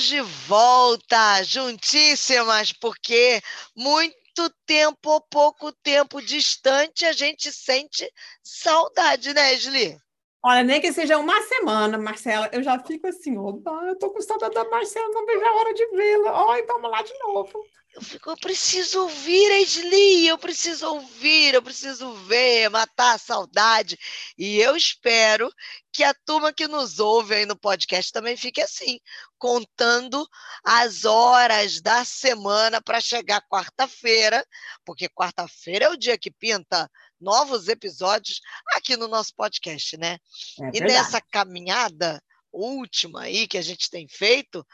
Estamos de volta, juntíssimas, porque muito tempo ou pouco tempo distante a gente sente saudade, né, Esli? Olha, nem que seja uma semana, Marcela, eu já fico assim, opa, eu tô com saudade da Marcela, não vejo a hora de vê-la. Oi, vamos lá de novo. Eu fico, eu preciso ouvir a Esli, eu preciso ouvir, eu preciso ver, matar a saudade. E eu espero que a turma que nos ouve aí no podcast também fique assim, contando as horas da semana para chegar quarta-feira, porque quarta-feira é o dia que pinta novos episódios aqui no nosso podcast, né? É e nessa caminhada última aí que a gente tem feito,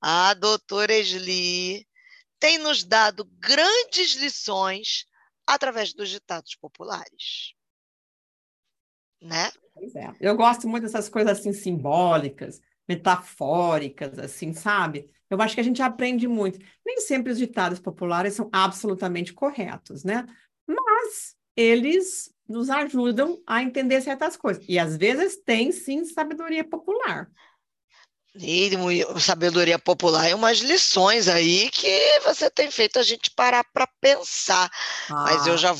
a doutora Esli tem nos dado grandes lições através dos ditados populares. Né? Pois é. Eu gosto muito dessas coisas assim simbólicas, metafóricas, assim, sabe? Eu acho que a gente aprende muito. Nem sempre os ditados populares são absolutamente corretos, né? Mas eles nos ajudam a entender certas coisas. E às vezes tem sim sabedoria popular. E sabedoria popular e umas lições aí que você tem feito a gente parar para pensar. Ah. Mas eu ah. já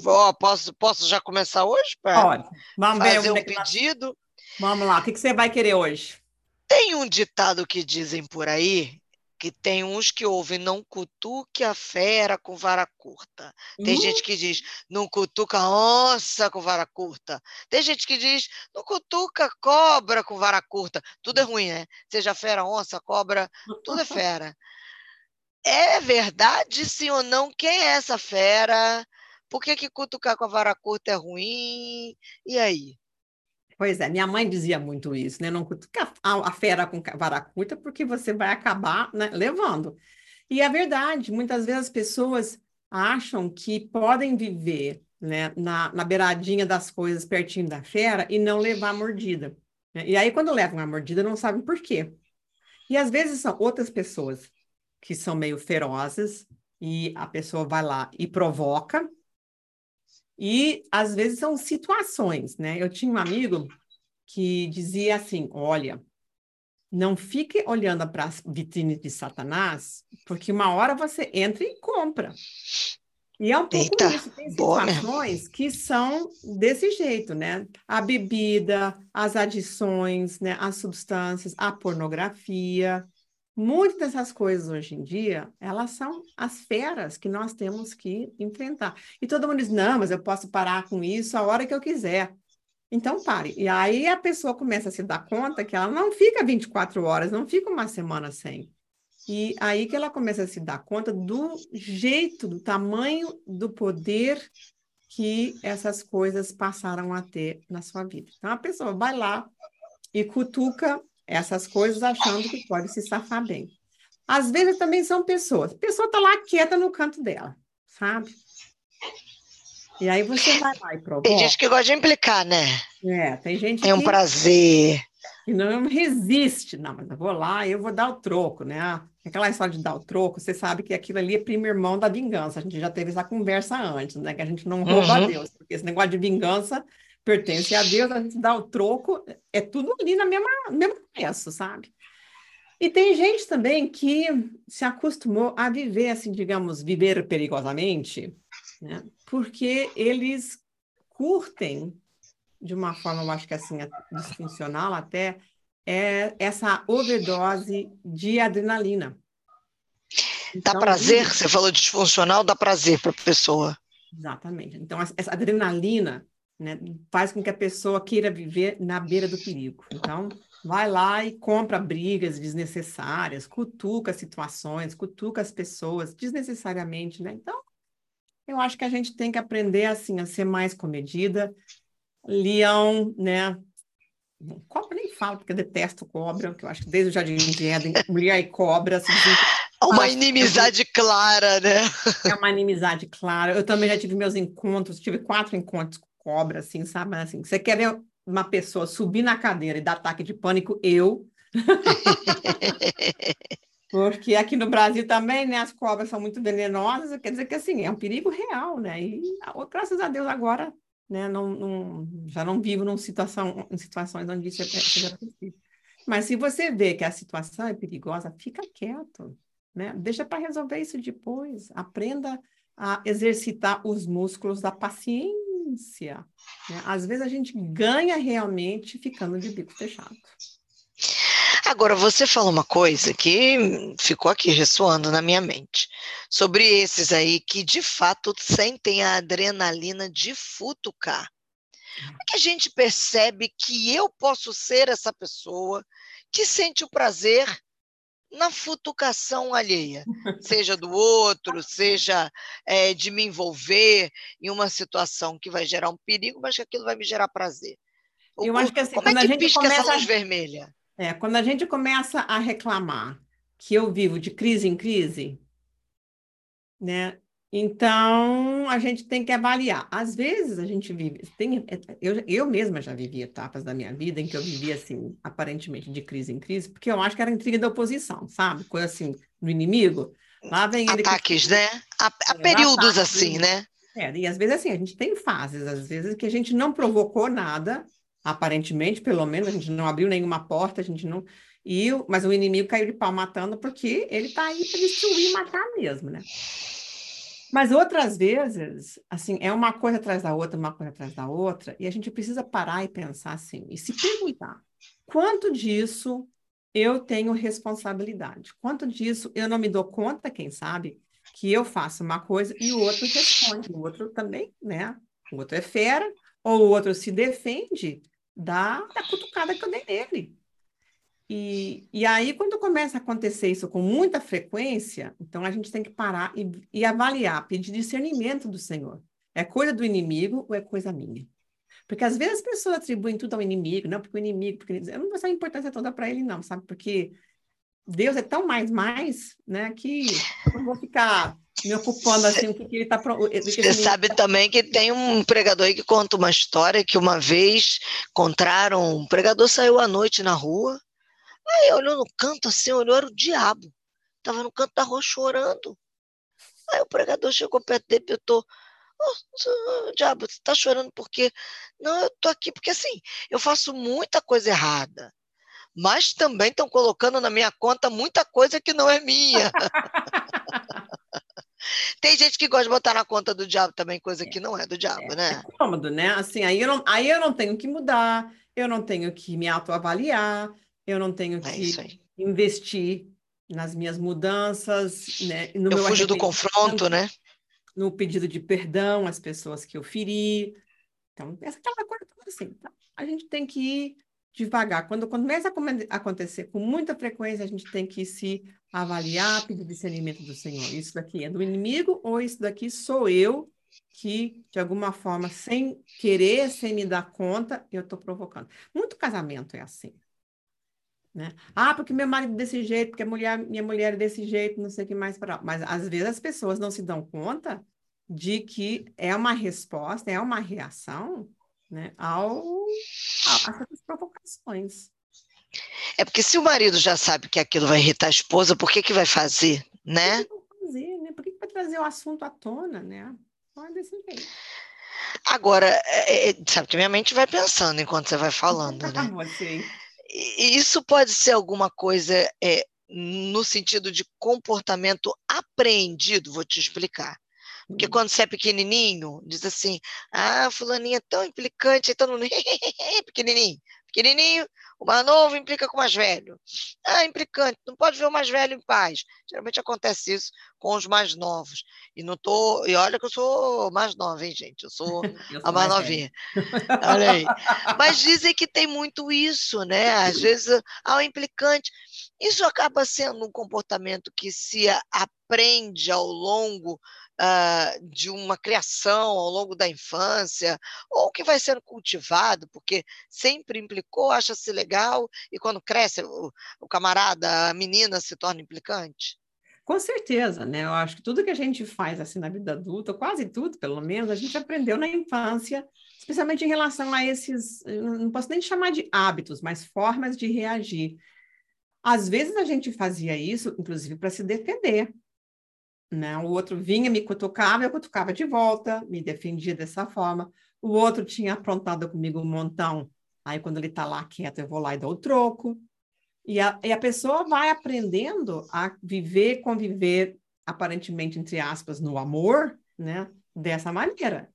vou, posso, posso já começar hoje? Pode. Vamos fazer ver um pedido. Vamos lá, o que, que você vai querer hoje? Tem um ditado que dizem por aí que tem uns que ouvem não cutuque a fera com vara curta. Tem uhum. gente que diz não cutuca onça com vara curta. Tem gente que diz não cutuca cobra com vara curta. Tudo é ruim, né? Seja fera, onça, cobra, tudo é fera. É verdade, sim ou não? Quem é essa fera? Por que, que cutucar com a vara curta é ruim? E aí? Pois é, minha mãe dizia muito isso, né? Não cutuca a, fera com vara curta, porque você vai acabar né, levando. E é verdade, muitas vezes as pessoas acham que podem viver né, na, na beiradinha das coisas, pertinho da fera, e não levar a mordida. Né? E aí, quando levam a mordida, não sabem por quê. E às vezes são outras pessoas que são meio ferozes, e a pessoa vai lá e provoca, e às vezes são situações, né? Eu tinha um amigo que dizia assim: olha, não fique olhando para as vitrines de Satanás, porque uma hora você entra e compra. E é um pouco Eita, isso. Tem situações que são desse jeito, né? A bebida, as adições, né? as substâncias, a pornografia. Muitas dessas coisas hoje em dia, elas são as feras que nós temos que enfrentar. E todo mundo diz: não, mas eu posso parar com isso a hora que eu quiser. Então, pare. E aí a pessoa começa a se dar conta que ela não fica 24 horas, não fica uma semana sem. E aí que ela começa a se dar conta do jeito, do tamanho do poder que essas coisas passaram a ter na sua vida. Então, a pessoa vai lá e cutuca essas coisas achando que pode se safar bem. Às vezes também são pessoas. A pessoa está lá quieta no canto dela, sabe? E aí você vai lá e provoca. Tem gente que gosta de implicar, né? É, tem gente tem um prazer. Que não resiste. Não, mas eu vou lá e eu vou dar o troco, né? Aquela história de dar o troco, você sabe que aquilo ali é primo irmão da vingança. A gente já teve essa conversa antes, né? Que a gente não rouba uhum. a Deus, porque esse negócio de vingança pertence a Deus, a gente dá o troco, é tudo ali na mesma, mesmo preço, sabe? E tem gente também que se acostumou a viver, assim, digamos, viver perigosamente, né? Porque eles curtem, de uma forma, eu acho que assim, disfuncional até, é essa overdose de adrenalina. Então, dá prazer, você falou disfuncional, dá prazer para a pessoa. Exatamente. Então, essa adrenalina né, faz com que a pessoa queira viver na beira do perigo. Então, vai lá e compra brigas desnecessárias, cutuca situações, cutuca as pessoas desnecessariamente, né? Então, eu acho que a gente tem que aprender assim a ser mais comedida. Leão, né? Cobra nem falo, porque eu detesto cobra, que eu acho que desde o Jardim de Éden, mulher e cobra. Assim, uma inimizade clara, né? É uma inimizade clara. Eu também já tive meus encontros, tive quatro encontros cobra, assim, sabe? Assim, você quer ver uma pessoa subir na cadeira e dar ataque de pânico? Eu. Porque aqui no Brasil também, né, as cobras são muito venenosas, quer dizer que assim, é um perigo real, né? E graças a Deus agora, né, não, não já não vivo num situação, em situações onde isso é, seja possível. Mas se você vê que a situação é perigosa, fica quieto, né? Deixa para resolver isso depois. Aprenda a exercitar os músculos da paciência. Né? Às vezes a gente ganha realmente ficando de bico fechado. Agora, você falou uma coisa que ficou aqui ressoando na minha mente, sobre esses aí que de fato sentem a adrenalina de futucar. É que a gente percebe que eu posso ser essa pessoa que sente o prazer na futucação alheia, seja do outro, seja é, de me envolver em uma situação que vai gerar um perigo, mas que aquilo vai me gerar prazer. Eu acho que assim, como é quando que a gente pisca começa... essa luz vermelha? É, quando a gente começa a reclamar que eu vivo de crise em crise, né? Então, a gente tem que avaliar. Às vezes, a gente vive... Tem, eu, eu mesma já vivi etapas da minha vida em que eu vivia, assim, aparentemente de crise em crise, porque eu acho que era intriga da oposição, sabe? Coisa assim, do inimigo. Lá vem ele... Ataques, que... né? Há, há é, períodos ataques, assim, né? É, e às vezes, assim, a gente tem fases, às vezes, que a gente não provocou nada, aparentemente, pelo menos, a gente não abriu nenhuma porta, a gente não... E, mas o inimigo caiu de pau matando porque ele está aí para destruir e matar mesmo, né? Mas outras vezes, assim, é uma coisa atrás da outra, uma coisa atrás da outra, e a gente precisa parar e pensar assim, e se perguntar: quanto disso eu tenho responsabilidade? Quanto disso eu não me dou conta, quem sabe, que eu faço uma coisa e o outro responde, o outro também, né? O outro é fera, ou o outro se defende da, da cutucada que eu dei nele. E, e aí, quando começa a acontecer isso com muita frequência, então a gente tem que parar e, e avaliar, pedir discernimento do Senhor. É coisa do inimigo ou é coisa minha? Porque às vezes as pessoas atribuem tudo ao inimigo, não, porque o inimigo, porque eu não vou dar importância toda para ele, não, sabe? Porque Deus é tão mais, mais, né, que eu não vou ficar me ocupando assim, o que, que ele está. Você sabe tá... também que tem um pregador aí que conta uma história que uma vez encontraram, um pregador saiu à noite na rua, Aí olhou no canto assim, olhou, era o diabo. Estava no canto da rua chorando. Aí o pregador chegou perto dele e perguntou, oh, diabo, você está chorando por quê? Não, eu estou aqui porque assim, eu faço muita coisa errada. Mas também estão colocando na minha conta muita coisa que não é minha. Tem gente que gosta de botar na conta do diabo também coisa que não é do diabo, é, né? É cômodo, né? Assim, aí eu, não, aí eu não tenho que mudar, eu não tenho que me autoavaliar, eu não tenho é que é investir nas minhas mudanças, né? No eu fujo do confronto, né? No pedido de perdão às pessoas que eu feri. Então, essa aquela coisa assim. Tá? A gente tem que ir devagar. Quando começa a acontecer com muita frequência, a gente tem que se avaliar, pedir discernimento do Senhor. Isso daqui é do inimigo ou isso daqui sou eu que, de alguma forma, sem querer, sem me dar conta, eu estou provocando. Muito casamento é assim. Né? Ah, porque meu marido é desse jeito, porque mulher, minha mulher é desse jeito, não sei o que mais para. Mas às vezes as pessoas não se dão conta de que é uma resposta, é uma reação né, ao, a, a essas provocações. É porque se o marido já sabe que aquilo vai irritar a esposa, por que, que vai fazer, né? Por que, vai fazer, né? Por que, que vai trazer o assunto à tona, né? Não desse jeito. Agora, é, é, sabe que minha mente vai pensando enquanto você vai falando, né? Você isso pode ser alguma coisa é, no sentido de comportamento apreendido, vou te explicar. Porque hum. quando você é pequenininho, diz assim, ah, fulaninha é tão implicante, então não... pequenininho, pequenininho, o mais novo implica com o mais velho. Ah, implicante, não pode ver o mais velho em paz. Geralmente acontece isso com os mais novos. E não tô, e olha que eu sou mais nova, hein, gente? Eu sou, eu sou a mais, mais novinha. olha aí. Mas dizem que tem muito isso, né? Às vezes, ao implicante. Isso acaba sendo um comportamento que se aprende ao longo uh, de uma criação ao longo da infância, ou que vai sendo cultivado, porque sempre implicou, acha-se legal, e quando cresce, o, o camarada, a menina se torna implicante? Com certeza, né? Eu acho que tudo que a gente faz assim na vida adulta, quase tudo, pelo menos, a gente aprendeu na infância, especialmente em relação a esses, não posso nem chamar de hábitos, mas formas de reagir. Às vezes a gente fazia isso, inclusive, para se defender. Né? O outro vinha, me cutucava, eu cutucava de volta, me defendia dessa forma. O outro tinha aprontado comigo um montão. Aí, quando ele está lá quieto, eu vou lá e dou o troco. E a, e a pessoa vai aprendendo a viver, conviver, aparentemente, entre aspas, no amor, né? Dessa maneira.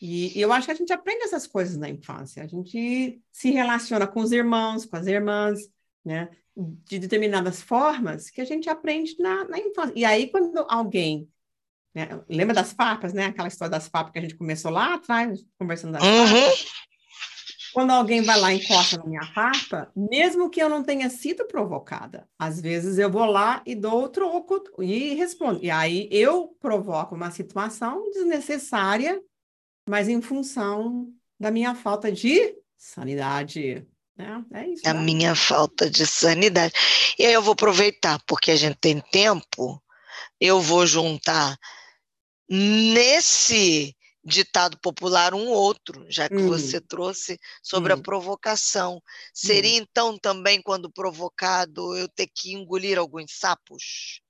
E, e eu acho que a gente aprende essas coisas na infância. A gente se relaciona com os irmãos, com as irmãs, né? De determinadas formas que a gente aprende na, na infância. E aí, quando alguém né? Lembra das farpas, né? Aquela história das farpas que a gente começou lá atrás, conversando das uhum. farpas. Quando alguém vai lá e encosta na minha farpa, mesmo que eu não tenha sido provocada, às vezes eu vou lá e dou o troco e respondo. E aí eu provoco uma situação desnecessária, mas em função da minha falta de sanidade. Né? É isso. A né? minha falta de sanidade. E aí eu vou aproveitar, porque a gente tem tempo, eu vou juntar nesse ditado popular um outro, já que hum. você trouxe sobre hum. a provocação. Seria hum. então também, quando provocado, eu ter que engolir alguns sapos?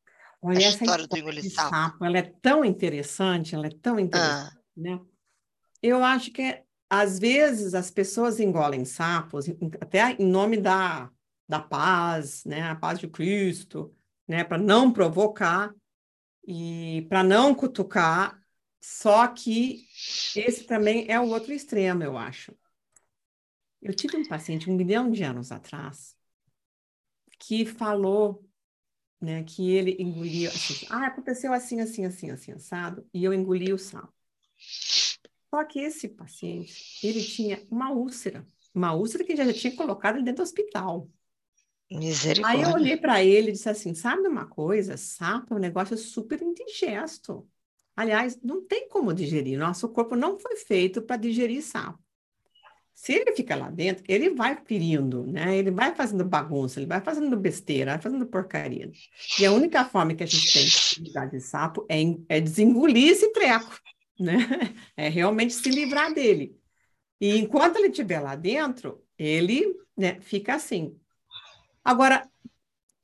Olha, a essa história do engolir sapo. sapo. Ela é tão interessante, ela é tão interessante, ah. né? Eu acho que às vezes as pessoas engolem sapos até em nome da, da paz, né? A paz de Cristo, né? Para não provocar, e para não cutucar, só que esse também é o outro extremo, eu acho. Eu tive um paciente um milhão de anos atrás que falou né, que ele engolia assim, ah, aconteceu assim, assim, assim, assim, assado, e eu engoli o sal. Só que esse paciente, ele tinha uma úlcera, uma úlcera que já tinha colocado dentro do hospital. Misericórdia. Aí eu olhei para ele e disse assim: sabe uma coisa? Sapo é um negócio super indigesto. Aliás, não tem como digerir. Nosso corpo não foi feito para digerir sapo. Se ele fica lá dentro, ele vai ferindo, né? Ele vai fazendo bagunça, ele vai fazendo besteira, vai fazendo porcaria. E a única forma que a gente tem de livrar de sapo é, é desengolir esse treco, né? É realmente se livrar dele. E enquanto ele estiver lá dentro, ele né, fica assim, Agora,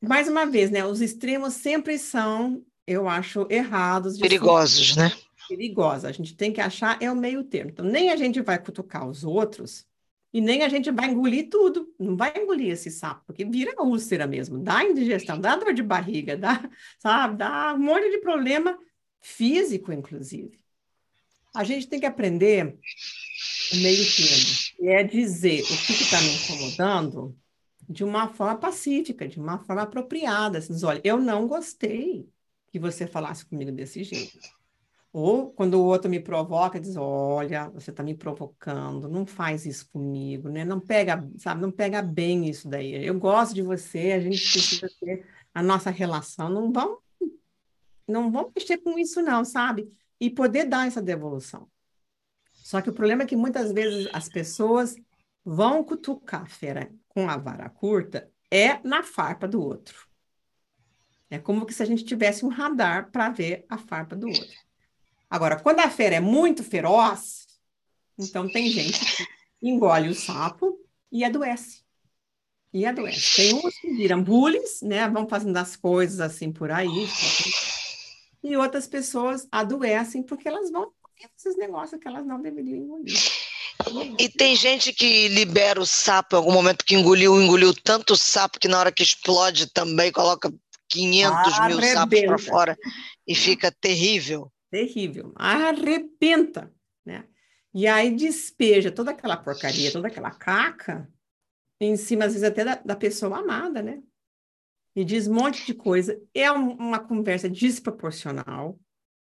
mais uma vez, né? Os extremos sempre são, eu acho, errados. Perigosos, né? Perigosos. A gente tem que achar é o meio termo. Então, nem a gente vai cutucar os outros e nem a gente vai engolir tudo. Não vai engolir esse sapo, porque vira úlcera mesmo. Dá indigestão, dá dor de barriga, dá, sabe? Dá um monte de problema físico, inclusive. A gente tem que aprender o meio termo. É dizer o que está me incomodando de uma forma pacífica, de uma forma apropriada. Assim, olha, eu não gostei que você falasse comigo desse jeito. Ou quando o outro me provoca, diz: Olha, você está me provocando, não faz isso comigo, né? Não pega, sabe, não pega bem isso daí. Eu gosto de você, a gente precisa ter a nossa relação. Não vamos, não vamos mexer com isso, não, sabe? E poder dar essa devolução. Só que o problema é que muitas vezes as pessoas vão cutucar a fera com a vara curta é na farpa do outro. É como se a gente tivesse um radar para ver a farpa do outro. Agora, quando a fera é muito feroz, então tem gente que engole o sapo e adoece. E adoece. Tem uns que viram bullying, né? Vão fazendo as coisas assim por aí. E outras pessoas adoecem porque elas vão esses negócios que elas não deveriam engolir. E tem gente que libera o sapo em algum momento que engoliu, engoliu tanto sapo que na hora que explode também coloca 500 Arrebenta. mil sapos para fora e fica terrível. Terrível. Arrebenta, né? E aí despeja toda aquela porcaria, toda aquela caca em cima, às vezes, até da, da pessoa amada, né? E diz um monte de coisa. É um, uma conversa desproporcional.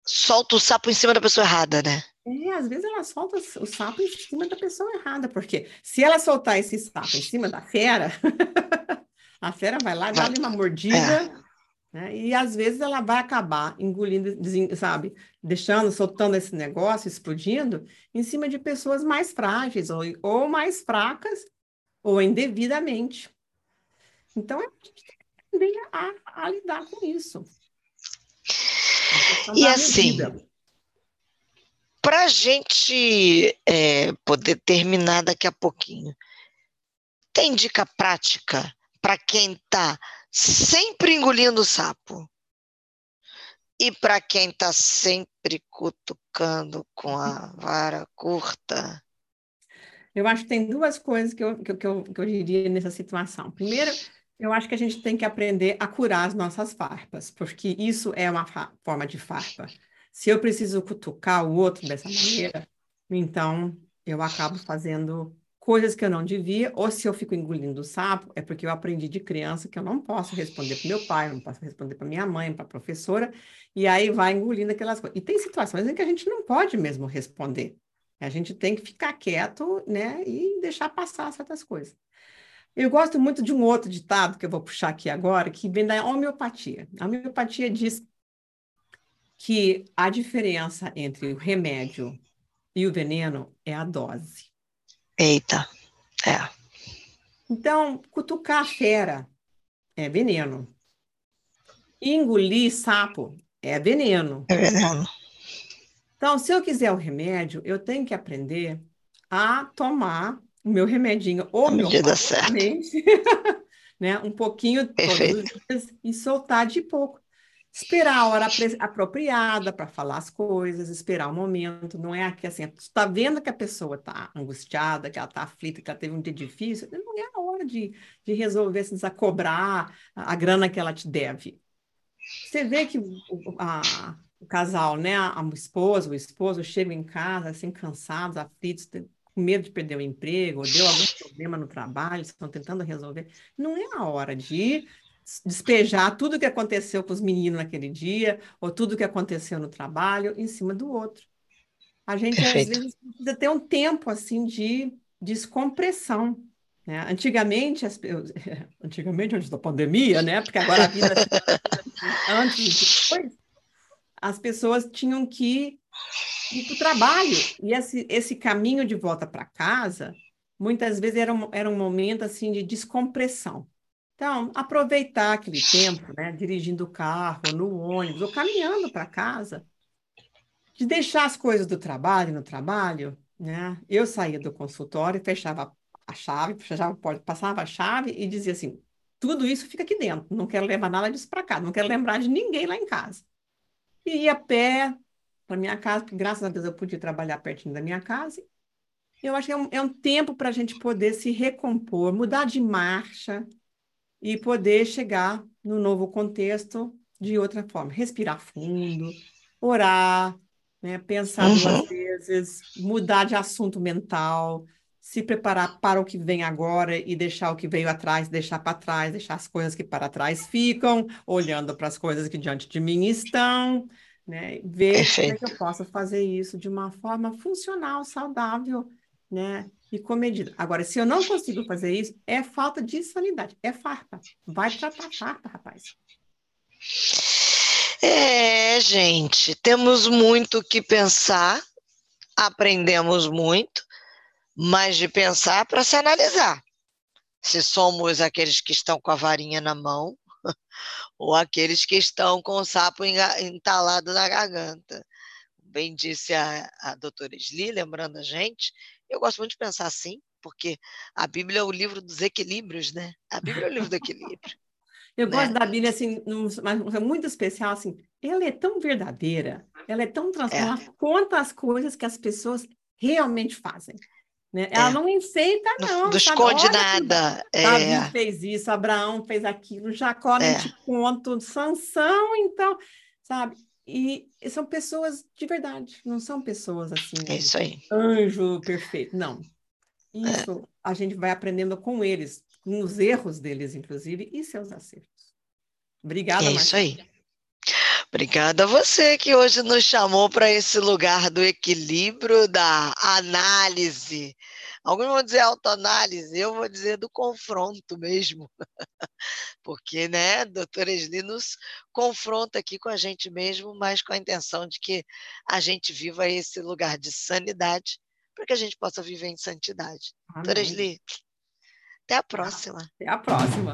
Solta o sapo em cima da pessoa errada, né? É, às vezes ela solta o sapo em cima da pessoa errada, porque se ela soltar esse sapo em cima da fera, a fera vai lá, dá uma mordida, é. né? e às vezes ela vai acabar engolindo, sabe, deixando, soltando esse negócio, explodindo, em cima de pessoas mais frágeis, ou, ou mais fracas, ou indevidamente. Então, que aprender a, a lidar com isso. E assim, para a gente é, poder terminar daqui a pouquinho, tem dica prática para quem está sempre engolindo sapo? E para quem está sempre cutucando com a vara curta? Eu acho que tem duas coisas que eu, que, eu, que eu diria nessa situação. Primeiro, Eu acho que a gente tem que aprender a curar as nossas farpas, porque isso é uma forma de farpa. Se eu preciso cutucar o outro dessa maneira, então eu acabo fazendo coisas que eu não devia, ou se eu fico engolindo o sapo, é porque eu aprendi de criança que eu não posso responder para meu pai, não posso responder para minha mãe, para a professora, e aí vai engolindo aquelas coisas. E tem situações em que a gente não pode mesmo responder. A gente tem que ficar quieto, né, e deixar passar certas coisas. Eu gosto muito de um outro ditado que eu vou puxar aqui agora, que vem da homeopatia. A homeopatia diz que a diferença entre o remédio e o veneno é a dose. Eita, é. Então, cutucar a fera é veneno. Engolir sapo é veneno. É veneno. Então, se eu quiser o remédio, eu tenho que aprender a tomar o meu remedinho certa. né? Um pouquinho Perfeito. todos os dias e soltar de pouco. Esperar a hora apropriada para falar as coisas, esperar o momento. Não é que assim, tu está vendo que a pessoa está angustiada, que ela está aflita, que ela teve um dia difícil, não é a hora de, de resolver, se a cobrar a, a grana que ela te deve. Você vê que o, a, o casal, né, a, a esposa, o esposo chegam em casa assim, cansados, aflitos, com medo de perder o emprego, ou deu algum problema no trabalho, estão tentando resolver. Não é a hora de despejar tudo o que aconteceu com os meninos naquele dia, ou tudo o que aconteceu no trabalho, em cima do outro. A gente, Perfeito. às vezes, precisa ter um tempo, assim, de descompressão. Né? Antigamente, as, antigamente, antes da pandemia, né? Porque agora a vida... antes e depois, as pessoas tinham que ir para o trabalho. E esse, esse caminho de volta para casa, muitas vezes era um, era um momento, assim, de descompressão. Então, aproveitar aquele tempo, né, dirigindo o carro, no ônibus, ou caminhando para casa, de deixar as coisas do trabalho no trabalho, né? Eu saía do consultório, fechava a chave, fechava a porta, passava a chave e dizia assim: tudo isso fica aqui dentro, não quero levar nada disso para casa, não quero lembrar de ninguém lá em casa. E ia a pé para minha casa, porque graças a Deus eu podia trabalhar pertinho da minha casa. Eu acho que é um, é um tempo para a gente poder se recompor, mudar de marcha, e poder chegar no novo contexto de outra forma. Respirar fundo, orar, né? pensar uhum. duas vezes, mudar de assunto mental, se preparar para o que vem agora e deixar o que veio atrás, deixar para trás, deixar as coisas que para trás ficam, olhando para as coisas que diante de mim estão, né? Ver Perfeito. como é que eu posso fazer isso de uma forma funcional, saudável, né? e comedida. Agora, se eu não consigo fazer isso, é falta de sanidade, é farpa. Vai tratar farpa, rapaz. É, gente, temos muito que pensar, aprendemos muito, mas de pensar para se analisar. Se somos aqueles que estão com a varinha na mão ou aqueles que estão com o sapo entalado na garganta. Bem disse a, a doutora Sli, lembrando a gente eu gosto muito de pensar assim, porque a Bíblia é o livro dos equilíbrios, né? A Bíblia é o livro do equilíbrio. Eu né? gosto da Bíblia, assim, mas é muito especial, assim, ela é tão verdadeira, ela é tão transformadora, é. quanto as coisas que as pessoas realmente fazem. Né? Ela é. não enfeita, não. Não esconde Olha, nada. É. Davi fez isso, Abraão fez aquilo, Jacó não é. te conto, Sansão, então, sabe? E são pessoas de verdade, não são pessoas assim. É isso aí. Anjo perfeito. Não. Isso é. a gente vai aprendendo com eles, com os erros deles, inclusive, e seus acertos. Obrigada, É isso aí. Obrigada a você que hoje nos chamou para esse lugar do equilíbrio, da análise. Alguns vão dizer autoanálise, eu vou dizer do confronto mesmo. Porque, né, doutora Esli nos confronta aqui com a gente mesmo, mas com a intenção de que a gente viva esse lugar de sanidade, para que a gente possa viver em santidade. Amém. Doutora Esli, até a próxima. Até a próxima.